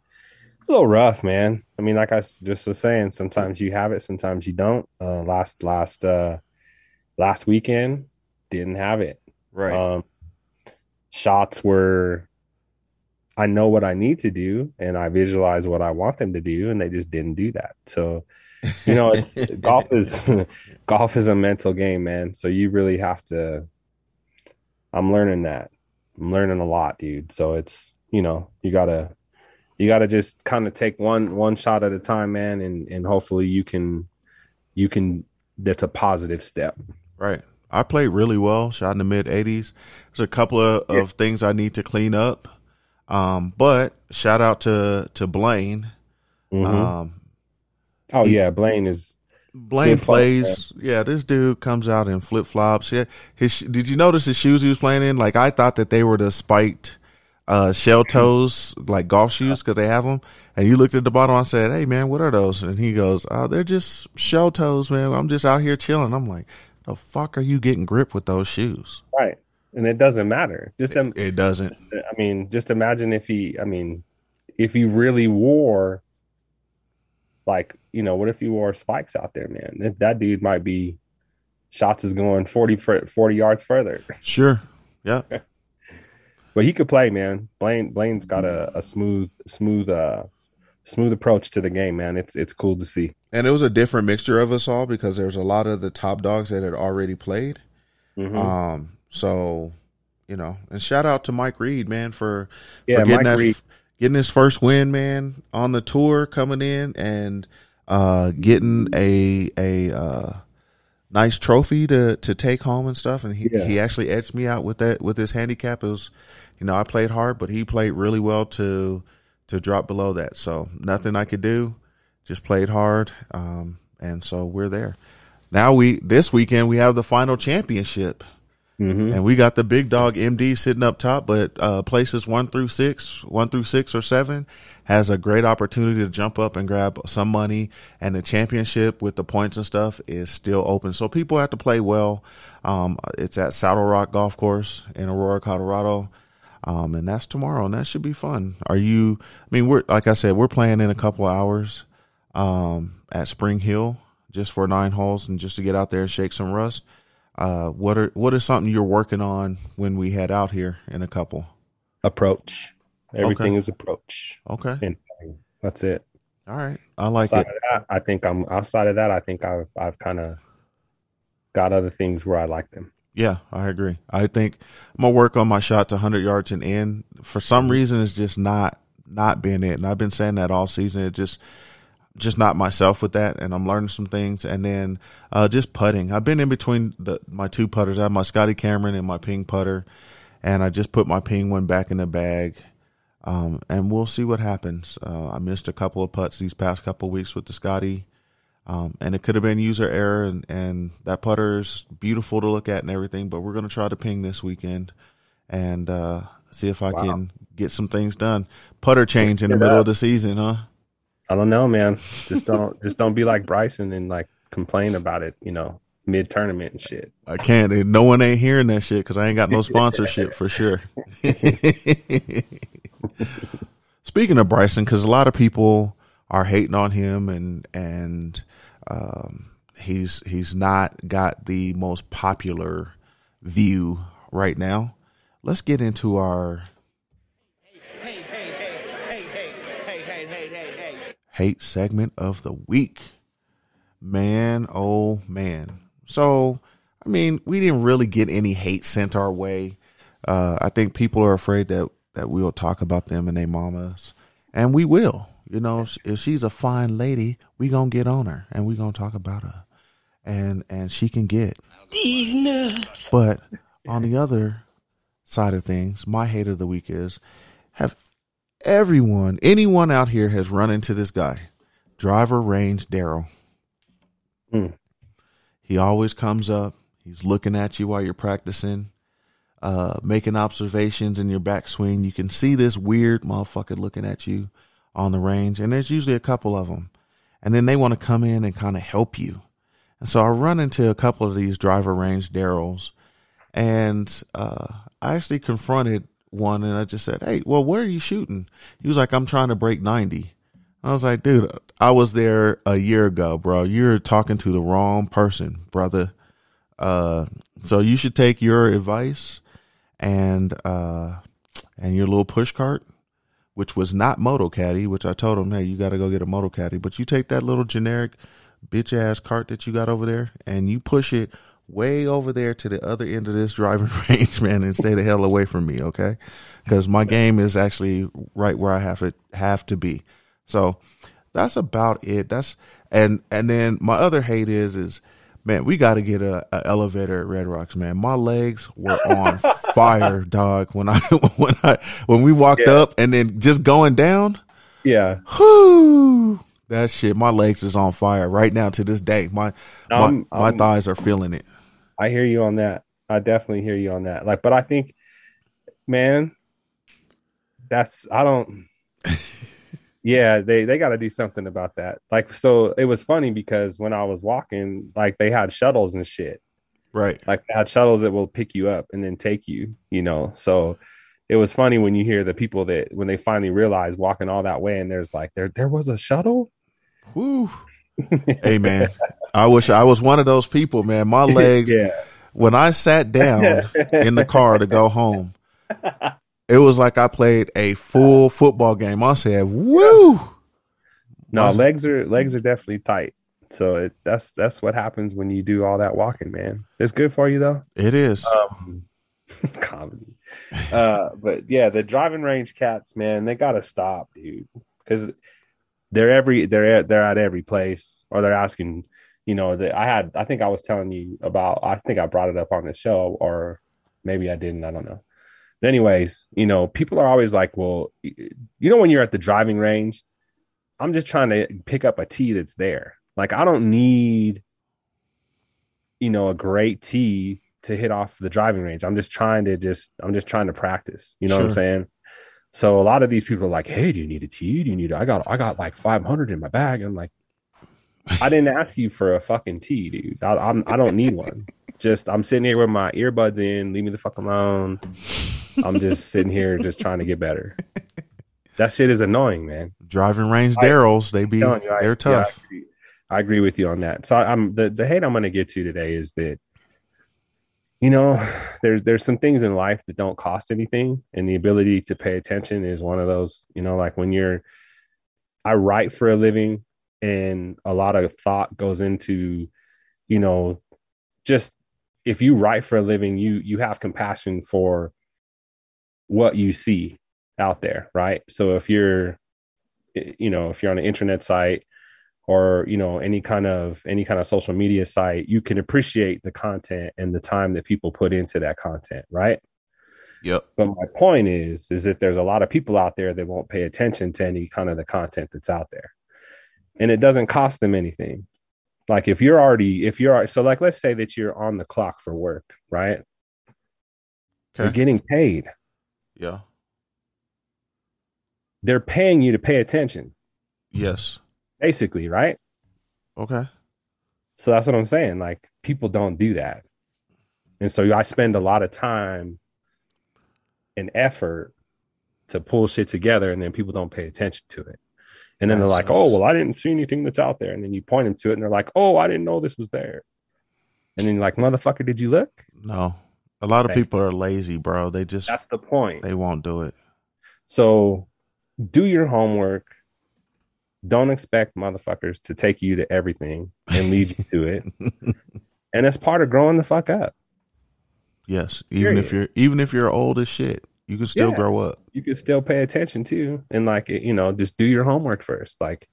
Speaker 4: a little rough, man. I mean, like I just was saying, sometimes you have it, sometimes you don't. Uh, last last uh, last weekend, didn't have it.
Speaker 3: Right.
Speaker 4: Um, shots were, I know what I need to do, and I visualize what I want them to do, and they just didn't do that. So, you know, it's, <laughs> golf is <laughs> golf is a mental game, man. So you really have to. I'm learning that. I'm learning a lot, dude. So it's you know you gotta you gotta just kind of take one one shot at a time, man, and and hopefully you can you can that's a positive step.
Speaker 3: Right. I played really well, shot in the mid 80s. There's a couple of, of things I need to clean up. Um, but shout out to, to Blaine.
Speaker 4: Mhm.
Speaker 3: Um,
Speaker 4: oh
Speaker 3: he-
Speaker 4: yeah, Blaine is
Speaker 3: Blaine
Speaker 4: Good player,
Speaker 3: plays. Yeah, this dude comes out in flip flops. Yeah, his. Did you notice his shoes he was playing in? Like I thought that they were the spiked uh, shell toes, like golf shoes, because they have them. And you looked at the bottom. I said, "Hey man, what are those?" And he goes, "Oh, they're just shell toes, man. I'm just out here chilling." I'm like, "The fuck are you getting grip with those shoes?"
Speaker 4: right, and it doesn't matter. Just im-
Speaker 3: It doesn't.
Speaker 4: I mean, just imagine if he, I mean, if he really wore, like, you know, what if he wore spikes out there, man? That, that dude might be shots is going 40, fur- 40 yards further. <laughs>
Speaker 3: Sure. Yeah.
Speaker 4: But he could play, man. Blaine Blaine's got a, a smooth, smooth, uh, smooth approach to the game, man. It's it's cool to see.
Speaker 3: And it was a different mixture of us all because there was a lot of the top dogs that had already played.
Speaker 4: Mhm.
Speaker 3: Um, so you know, and shout out to Mike Reed, man, for,
Speaker 4: Yeah,
Speaker 3: for getting
Speaker 4: Mike
Speaker 3: that getting his first win, man, on the tour coming in and uh getting a a uh nice trophy to to take home and stuff. And he
Speaker 4: Yeah.
Speaker 3: he actually edged me out with that with his handicap. It was you know, I played hard, but he played really well to to drop below that. So nothing I could do. Just played hard. Um and so we're there. Now we this weekend we have the final championship.
Speaker 4: Mhm.
Speaker 3: And we got the big dog MD sitting up top, but uh, places one through six, one through six or seven, has a great opportunity to jump up and grab some money. And the championship with the points and stuff is still open, so people have to play well. Um, it's at Saddle Rock Golf Course in Aurora, Colorado, um, and that's tomorrow, and that should be fun. Are you? I mean, we're like I said, we're playing in a couple hours um, at Spring Hill just for nine holes and just to get out there and shake some rust. Uh, what are what is something you're working on when we head out here in a couple?
Speaker 4: Approach. Everything is approach.
Speaker 3: Okay,
Speaker 4: And that's it.
Speaker 3: all right, I like
Speaker 4: outside
Speaker 3: it.
Speaker 4: that, I think I'm outside of that. I think I've I've kind of got other things where I like them.
Speaker 3: Yeah, I agree. I think I'm gonna work on my shot to 100 yards and in. For some reason, it's just not not been it, and I've been saying that all season. It just just not myself with that, and I'm learning some things. And then uh, just putting. I've been in between the my two putters. I have my Scotty Cameron and my ping putter, and I just put my ping one back in the bag. Um, and we'll see what happens. Uh, I missed a couple of putts these past couple of weeks with the Scotty. Um, and it could have been user error, and, and that putter is beautiful to look at and everything. But we're going to try to ping this weekend and uh, see if I
Speaker 4: Wow.
Speaker 3: can get some things done. Putter change in the middle
Speaker 4: up.
Speaker 3: of the season, huh?
Speaker 4: I don't know, man. Just don't <laughs> just don't be like Bryson and like complain about it. You know, mid tournament and shit.
Speaker 3: I can't. No one ain't hearing that shit because I ain't got no sponsorship for sure. <laughs> Speaking of Bryson, because a lot of people are hating on him, and and um, he's he's not got the most popular view right now. Let's get into our hate segment of the week. Man, oh man. So, I mean, we didn't really get any hate sent our way. Uh, I think people are afraid that, that we'll talk about them and their mamas. And we will. You know, if she's a fine lady, we gonna get on her and we gonna talk about her. And and she can get these nuts. But on the other side of things, my hate of the week is have everyone, anyone out here has run into this guy, driver range Daryl.
Speaker 4: Hmm.
Speaker 3: He always comes up. He's looking at you while you're practicing, uh, making observations in your backswing. You can see this weird motherfucker looking at you on the range, and there's usually a couple of them. And then they want to come in and kind of help you. And so I run into a couple of these driver range Daryls, and uh, I actually confronted one, and I just said, "Hey, well, where are you shooting?" He was like, "I'm trying to break 90." I was like, "Dude, I was there a year ago, bro. You're talking to the wrong person, brother. Uh, so you should take your advice and uh, and your little push cart, which was not Moto Caddy, which I told him, hey, you got to go get a Moto Caddy, but you take that little generic bitch ass cart that you got over there and you push it way over there to the other end of this driving <laughs> range, man, and stay the hell away from me, okay? Because my game is actually right where I have it have to be. So that's about it. That's and and then my other hate is is Man, we got to get a, a elevator at Red Rocks, man. My legs were on <laughs> fire, dog. When I <laughs> when I when we walked
Speaker 4: Yeah.
Speaker 3: up and then just going down,
Speaker 4: Yeah.
Speaker 3: whoo, that shit. My legs is on fire right now to this day. My my,
Speaker 4: I'm-
Speaker 3: my
Speaker 4: I'm-
Speaker 3: thighs are feeling it.
Speaker 4: I hear you on that. I definitely hear you on that. Like, but I think, man, that's I don't. Yeah, they they got to do something about that. Like, so it was funny because when I was walking, like they had shuttles and shit.
Speaker 3: Right.
Speaker 4: Like they had shuttles that will pick you up and then take you. You know, so it was funny when you hear the people that when they finally realize walking all that way and there's like there there was a shuttle.
Speaker 3: Woo. <laughs> hey man, I wish I was one of those people, man. My <laughs> legs
Speaker 4: yeah.
Speaker 3: when I sat down <laughs> in the car to go home, it was like I played a full football game. I said, "Woo!"
Speaker 4: No,
Speaker 3: Awesome.
Speaker 4: legs are legs are definitely tight. So it, that's that's what happens when you do all that walking, man. It's good for you though.
Speaker 3: It is.
Speaker 4: Um, <laughs> comedy. Uh, but yeah, the driving range cats, man, they gotta stop, dude, because they're every they're at, they're at every place, or they're asking. You know, that I had. I think I was telling you about. I think I brought it up on the show, or maybe I didn't. I don't know. But anyways, you know, people are always like, "Well, you know, when you're at the driving range, I'm just trying to pick up a tee that's there. Like, I don't need, you know, a great tee to hit off the driving range. I'm just trying to just, I'm just trying to practice. You know what I'm saying? So a lot of these people are like, "Hey, do you need a tee? Do you need? A, I got, I got like 500 in my bag." I'm like, I didn't ask you for a fucking tee, dude. I, I'm, I don't need one. Just, I'm sitting here with my earbuds in. Leave me the fuck alone. I'm just <laughs> sitting here, just trying to get better. That shit is annoying, man.
Speaker 3: Driving range Darrells, they be
Speaker 4: you, I-
Speaker 3: they're
Speaker 4: yeah,
Speaker 3: tough.
Speaker 4: I, agree. I agree with you on that. So I'm the the hate I'm going to get to today is that you know there's there's some things in life that don't cost anything, and the ability to pay attention is one of those. You know, like when you're I write for a living, and a lot of thought goes into you know just if you write for a living, you you have compassion for what you see out there, right? So if you're eh, you know if you're on an internet site or you know any kind of any kind of social media site you can appreciate the content and the time that people put into that content right
Speaker 3: Yep.
Speaker 4: but my point is is that there's a lot of people out there that won't pay attention to any kind of the content that's out there and it doesn't cost them anything like if you're already if you're so like let's say that you're on the clock for work right you're getting paid
Speaker 3: Yeah.
Speaker 4: they're paying you to pay attention
Speaker 3: Yes.
Speaker 4: basically right
Speaker 3: Okay.
Speaker 4: So that's what I'm saying. Like people don't do that. And so I spend a lot of time and effort to pull shit together and then people don't pay attention to it. And then they're like, "Oh, well, I didn't see anything that's out there." And then you point them to it and they're like, "Oh, I didn't know this was there." And then you're like, "Motherfucker, did you look?"
Speaker 3: No. A lot of
Speaker 4: Okay.
Speaker 3: people are lazy, bro. They just
Speaker 4: That's the point.
Speaker 3: they won't do it.
Speaker 4: So do your homework. Don't expect motherfuckers to take you to everything and lead you to it. <laughs> And that's part of growing the fuck up.
Speaker 3: Yes. Even if you're even if you're old as shit, you can still
Speaker 4: Yeah.
Speaker 3: grow up.
Speaker 4: you can still pay attention to and like you know just do your homework first like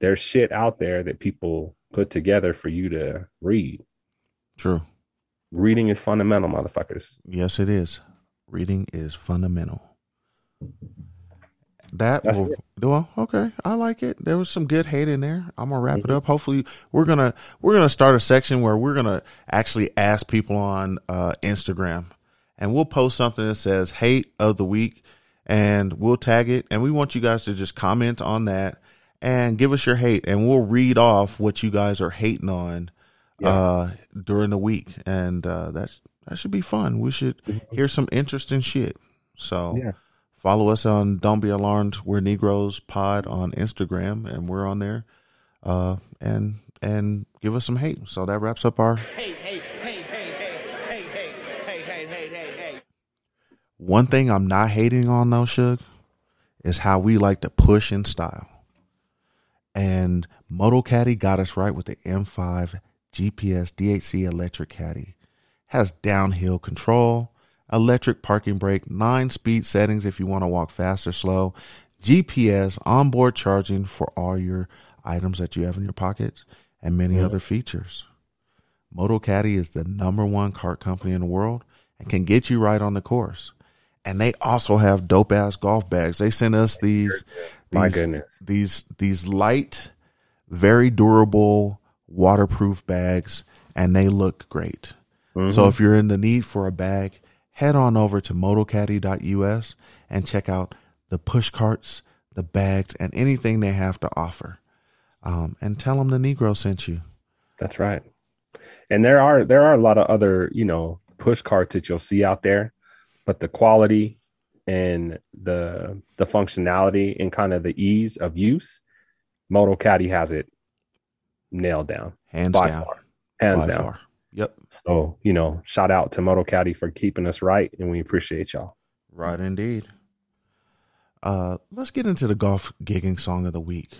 Speaker 4: there's shit out there that people put together for you to read
Speaker 3: True.
Speaker 4: reading is fundamental motherfuckers
Speaker 3: Yes, it is. Reading is fundamental. That
Speaker 4: That's
Speaker 3: will
Speaker 4: it.
Speaker 3: do I- okay. I like it. There was some good hate in there. I'm gonna wrap it up. Hopefully, we're gonna we're gonna start a section where we're gonna actually ask people on uh, Instagram, and we'll post something that says "hate of the week," and we'll tag it, and we want you guys to just comment on that and give us your hate, and we'll read off what you guys are hating on uh, during the week, and uh, that's that should be fun. We should hear some interesting shit. So
Speaker 4: Yeah.
Speaker 3: follow us on Don't Be Alarmed. We're Negroes Pod on Instagram, and we're on there. Uh, and and give us some hate. So that wraps up our. One thing I'm not hating on though, Suge, is how we like to push in style. And Moto Caddy got us right with the M5 GPS DHC electric caddy. Has downhill control, electric parking brake, nine speed settings if you want to walk fast or slow, GPS, onboard charging for all your items that you have in your pockets, and many other features. MotoCaddy is the number one cart company in the world and can get you right on the course. And they also have dope ass golf bags. They sent us these,
Speaker 4: My
Speaker 3: these-
Speaker 4: goodness.
Speaker 3: these these light, very durable, waterproof bags, and they look great. So if you're in the need for a bag, head on over to motocaddy.us and check out the push carts, the bags, and anything they have to offer. Um, and tell them the Negro sent you.
Speaker 4: That's right. And there are there are a lot of other, you know, push carts that you'll see out there, but the quality and the the functionality and kind of the ease of use, Moto Caddy has it nailed down.
Speaker 3: Hands
Speaker 4: by
Speaker 3: down.
Speaker 4: far. Hands
Speaker 3: By
Speaker 4: down.
Speaker 3: far. Yep.
Speaker 4: So, you know, shout out to Moto Caddy for keeping us right and we appreciate y'all.
Speaker 3: Right indeed. Uh, let's get into the golf gigging song of the week.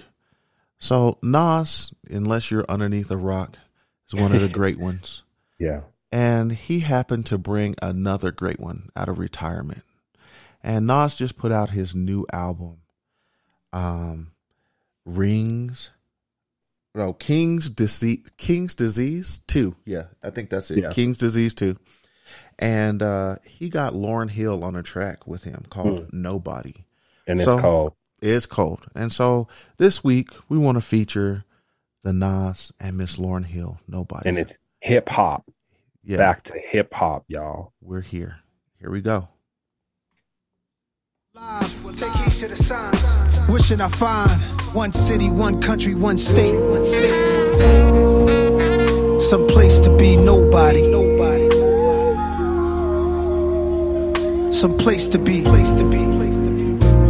Speaker 3: So Nas, unless you're underneath a rock, is one of the <laughs> great ones.
Speaker 4: Yeah.
Speaker 3: And he happened to bring another great one out of retirement. And Nas just put out his new album, um, Rings. No, King's Disease. King's Disease Two. Yeah, I think that's it.
Speaker 4: Yeah.
Speaker 3: King's Disease Two. And uh, he got Lauryn Hill on a track with him called Nobody.
Speaker 4: And it's
Speaker 3: So-
Speaker 4: called
Speaker 3: It's cold. And so this week we want to feature the Nas and Miss Lauryn Hill. Nobody.
Speaker 4: and it's hip hop.
Speaker 3: Yeah,
Speaker 4: Back to hip hop, y'all.
Speaker 3: we're here. Here we go.
Speaker 6: Take heed to the signs. Wishing I find one city, one country, one state. Some place to be nobody. Some place to be.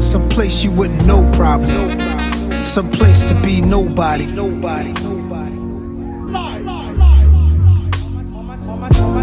Speaker 6: Some place you wouldn't know probably. Some place to be nobody.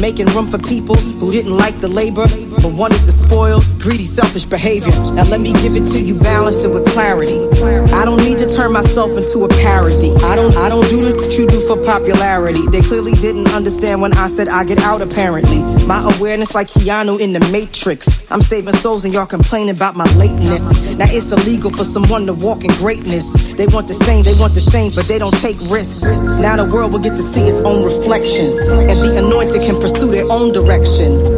Speaker 7: Making room for people who didn't like the labor, but wanted the spoils, greedy, selfish behavior. Now let me give it to you balanced and with clarity. I don't need to turn myself into a parody. I don't, I don't do what you do for popularity. They clearly didn't understand when I said I get out apparently. My awareness like Keanu in the Matrix. I'm saving souls and y'all complaining about my lateness. Now it's illegal for someone to walk in greatness. They want the same, they want the same, but they don't take risks. Now the world will get to see its own reflection. And the anointed can pursue their own direction.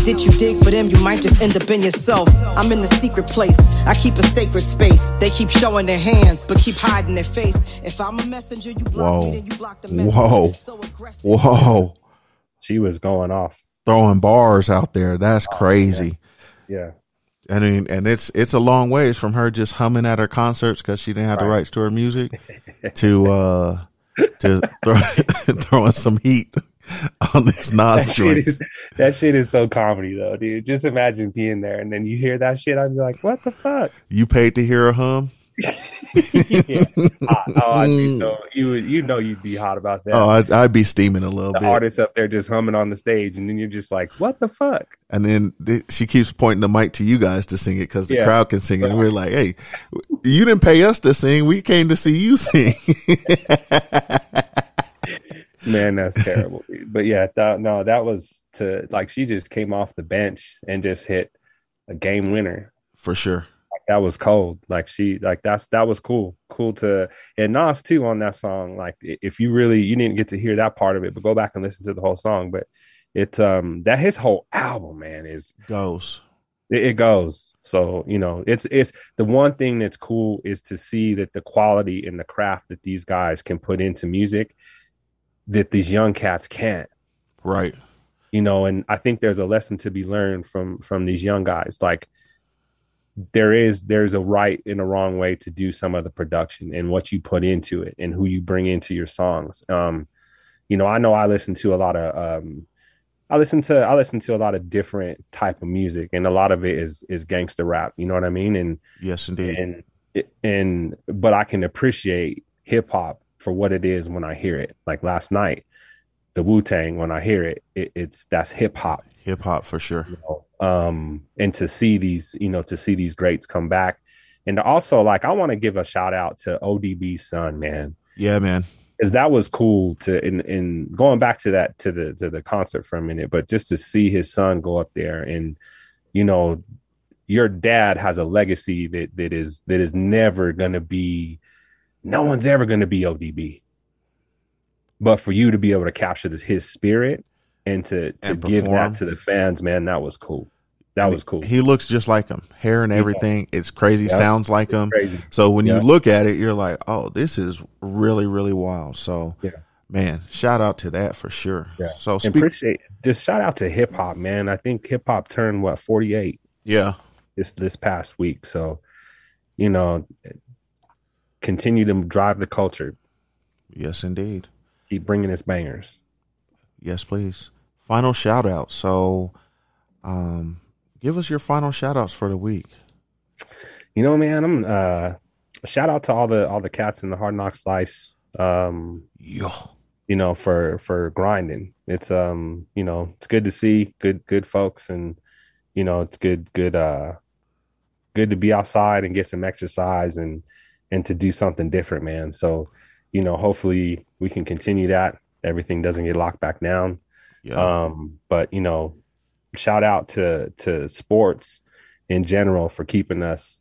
Speaker 7: But did you dig for them, you might just end up in yourself. I'm in the secret place, I keep a sacred space. They keep showing their hands, but keep hiding their face. If I'm a messenger, you block
Speaker 3: Whoa.
Speaker 7: me, then you block the message.
Speaker 3: Whoa.
Speaker 7: So aggressive.
Speaker 3: Whoa. <laughs>
Speaker 4: She was going off.
Speaker 3: Throwing bars out there. That's crazy.
Speaker 4: Yeah.
Speaker 3: I mean, and it's it's a long ways from her just humming at her concerts because she didn't have the rights to her music <laughs> to uh to throw, <laughs> throwing some heat <laughs> on this Nas
Speaker 4: That shit,
Speaker 3: joint.
Speaker 4: is, that shit is so comedy though, dude. Just imagine being there and then you hear that shit. I'd be like, what the fuck?
Speaker 3: You paid to hear a hum? <laughs>
Speaker 4: yeah. Ah, oh, I'd be <laughs> so you would you know you'd be hot about that.
Speaker 3: Oh, I'd, I'd be steaming a little
Speaker 4: the
Speaker 3: bit.
Speaker 4: artist up there just humming on the stage, and then you're just like, what the fuck?
Speaker 3: And then th- she keeps pointing the mic to you guys to sing it because the
Speaker 4: Yeah.
Speaker 3: crowd can sing it. And we're like, hey, you didn't pay us to sing. We came to see you sing.
Speaker 4: Man, that's <laughs> terrible. but yeah, that, no, that was to like she just came off the bench and just hit a game winner.
Speaker 3: For sure.
Speaker 4: Like, that was cold. Like she, like that's that was cool. Cool to and Nas too on that song. Like if you really you didn't get to hear that part of it, but go back and listen to the whole song. But it um that his whole album, man, is
Speaker 3: Goes.
Speaker 4: it, it goes. So you know, it's it's the one thing that's cool is to see that the quality and the craft that these guys can put into music that these young cats can't
Speaker 3: Right.
Speaker 4: you know and i think there's a lesson to be learned from from these young guys like there is there's a right and a wrong way to do some of the production and what you put into it and who you bring into your songs um you know i know i listen to a lot of um I listen to I listen to a lot of different type of music, and a lot of it is is gangster rap. You know what I mean? And
Speaker 3: Yes, indeed.
Speaker 4: and and but I can appreciate hip hop for what it is when I hear it. Like last night, the Wu Tang. When I hear it, it it's that's hip hop.
Speaker 3: Hip hop for sure.
Speaker 4: You know? Um, and to see these, you know, to see these greats come back, and also like I want to give a shout out to ODB's son, man
Speaker 3: Yeah, man.
Speaker 4: because that was cool to in in going back to that to the to the concert for a minute, but just to see his son go up there and you know your dad has a legacy that that is that is never gonna be no one's ever gonna be ODB. But for you to be able to capture this his spirit and to to
Speaker 3: And
Speaker 4: give that to the fans, man, that was cool. That
Speaker 3: And
Speaker 4: was cool.
Speaker 3: He looks just like him. Hair and everything. It's crazy.
Speaker 4: Yeah.
Speaker 3: Sounds like him.
Speaker 4: Crazy.
Speaker 3: So when
Speaker 4: Yeah.
Speaker 3: you look at it, you're like, oh, this is really, really wild. So,
Speaker 4: Yeah.
Speaker 3: man, shout out to that for sure.
Speaker 4: Yeah.
Speaker 3: So, speak,
Speaker 4: appreciate just shout out to hip hop, man. I think hip hop turned what 48
Speaker 3: yeah,
Speaker 4: this this past week. So, you know, continue to drive the culture.
Speaker 3: yes, indeed.
Speaker 4: Keep bringing us bangers.
Speaker 3: Yes, please. Final shout out. So, um, give us your final shout outs for the week.
Speaker 4: You know, man, I'm uh shout out to all the all the cats in the hard knock slice. Um,
Speaker 3: Yo.
Speaker 4: you know, for for grinding. It's um, you know, it's good to see good good folks and you know, it's good good uh good to be outside and get some exercise and and to do something different, man. So, you know, hopefully we can continue that. Everything doesn't get locked back down.
Speaker 3: Yeah.
Speaker 4: Um, but you know, shout out to to sports in general for keeping us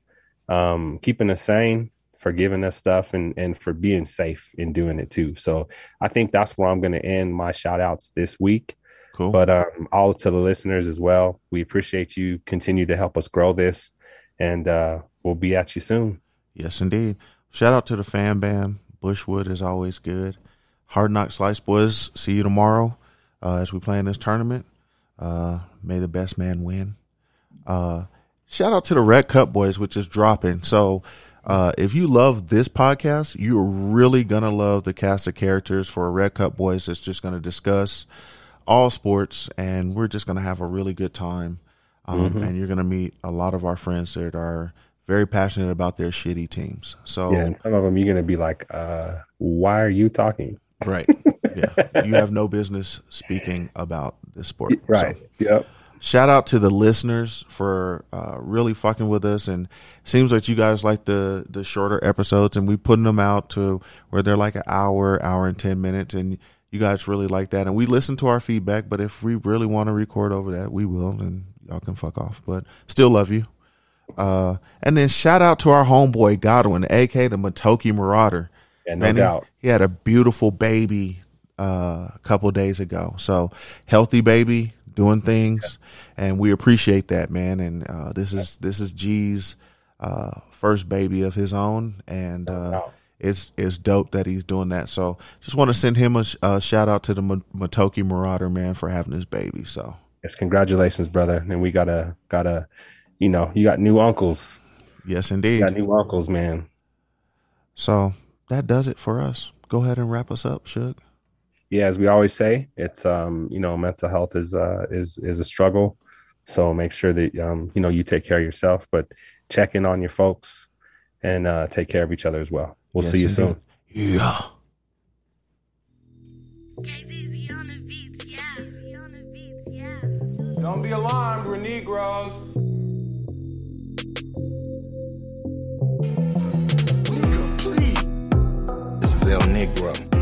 Speaker 4: um keeping us sane, for giving us stuff and and for being safe in doing it too. So I think that's where I'm gonna end my shout outs this week.
Speaker 3: cool.
Speaker 4: But um all to the listeners as well. We appreciate you continue to help us grow this and uh we'll be at you soon.
Speaker 3: Yes, indeed. Shout out to the fan band. Bushwood is always good. Hard Knock Slice Boys. See you tomorrow uh, as we play in this tournament. Uh, may the best man win. Uh, shout out to the Red Cup Boys, which is dropping. So uh, if you love this podcast, you're really going to love the cast of characters for Red Cup Boys that's just going to discuss all sports, and we're just going to have a really good time. Um, And you're going to meet a lot of our friends that are very passionate about their shitty teams. So,
Speaker 4: Yeah, and some of them you're gonna be like, uh, why are you talking?
Speaker 3: right. Yeah. You have no business speaking about this sport. <laughs> So,
Speaker 4: Yep.
Speaker 3: shout out to the listeners for uh, really fucking with us and seems like you guys like the the shorter episodes and we putting them out to where they're like an hour hour and 10 minutes and you guys really like that and we listen to our feedback but if we really want to record over that we will and y'all can fuck off but still love you uh and then shout out to our homeboy godwin ak the matoki marauder
Speaker 4: Yeah, no
Speaker 3: Man, he-
Speaker 4: doubt.
Speaker 3: He, had a beautiful baby uh, a couple days ago. So healthy baby, doing things, and we appreciate that, man. And uh, this is this is G's uh, first baby of his own, and uh, it's it's dope that he's doing that. So just want to send him a, a shout out to the Matoki Marauder man for having his baby. So
Speaker 4: Yes, congratulations, brother. And we gotta gotta, you know, you got new uncles.
Speaker 3: yes, indeed.
Speaker 4: You got new uncles, man.
Speaker 3: So that does it for us. Go ahead and wrap us up, Suge.
Speaker 4: Yeah, as we always say, it's um, you know, mental health is uh is is a struggle. So make sure that um, you know, you take care of yourself, but check in on your folks and uh take care of each other as well. We'll
Speaker 3: Yes,
Speaker 4: see you
Speaker 3: indeed.
Speaker 4: soon.
Speaker 3: Yeah.
Speaker 8: KZZ on the beats, yeah. On the beats, yeah.
Speaker 2: Don't be alarmed, we're Negroes.
Speaker 9: Negro. Negro,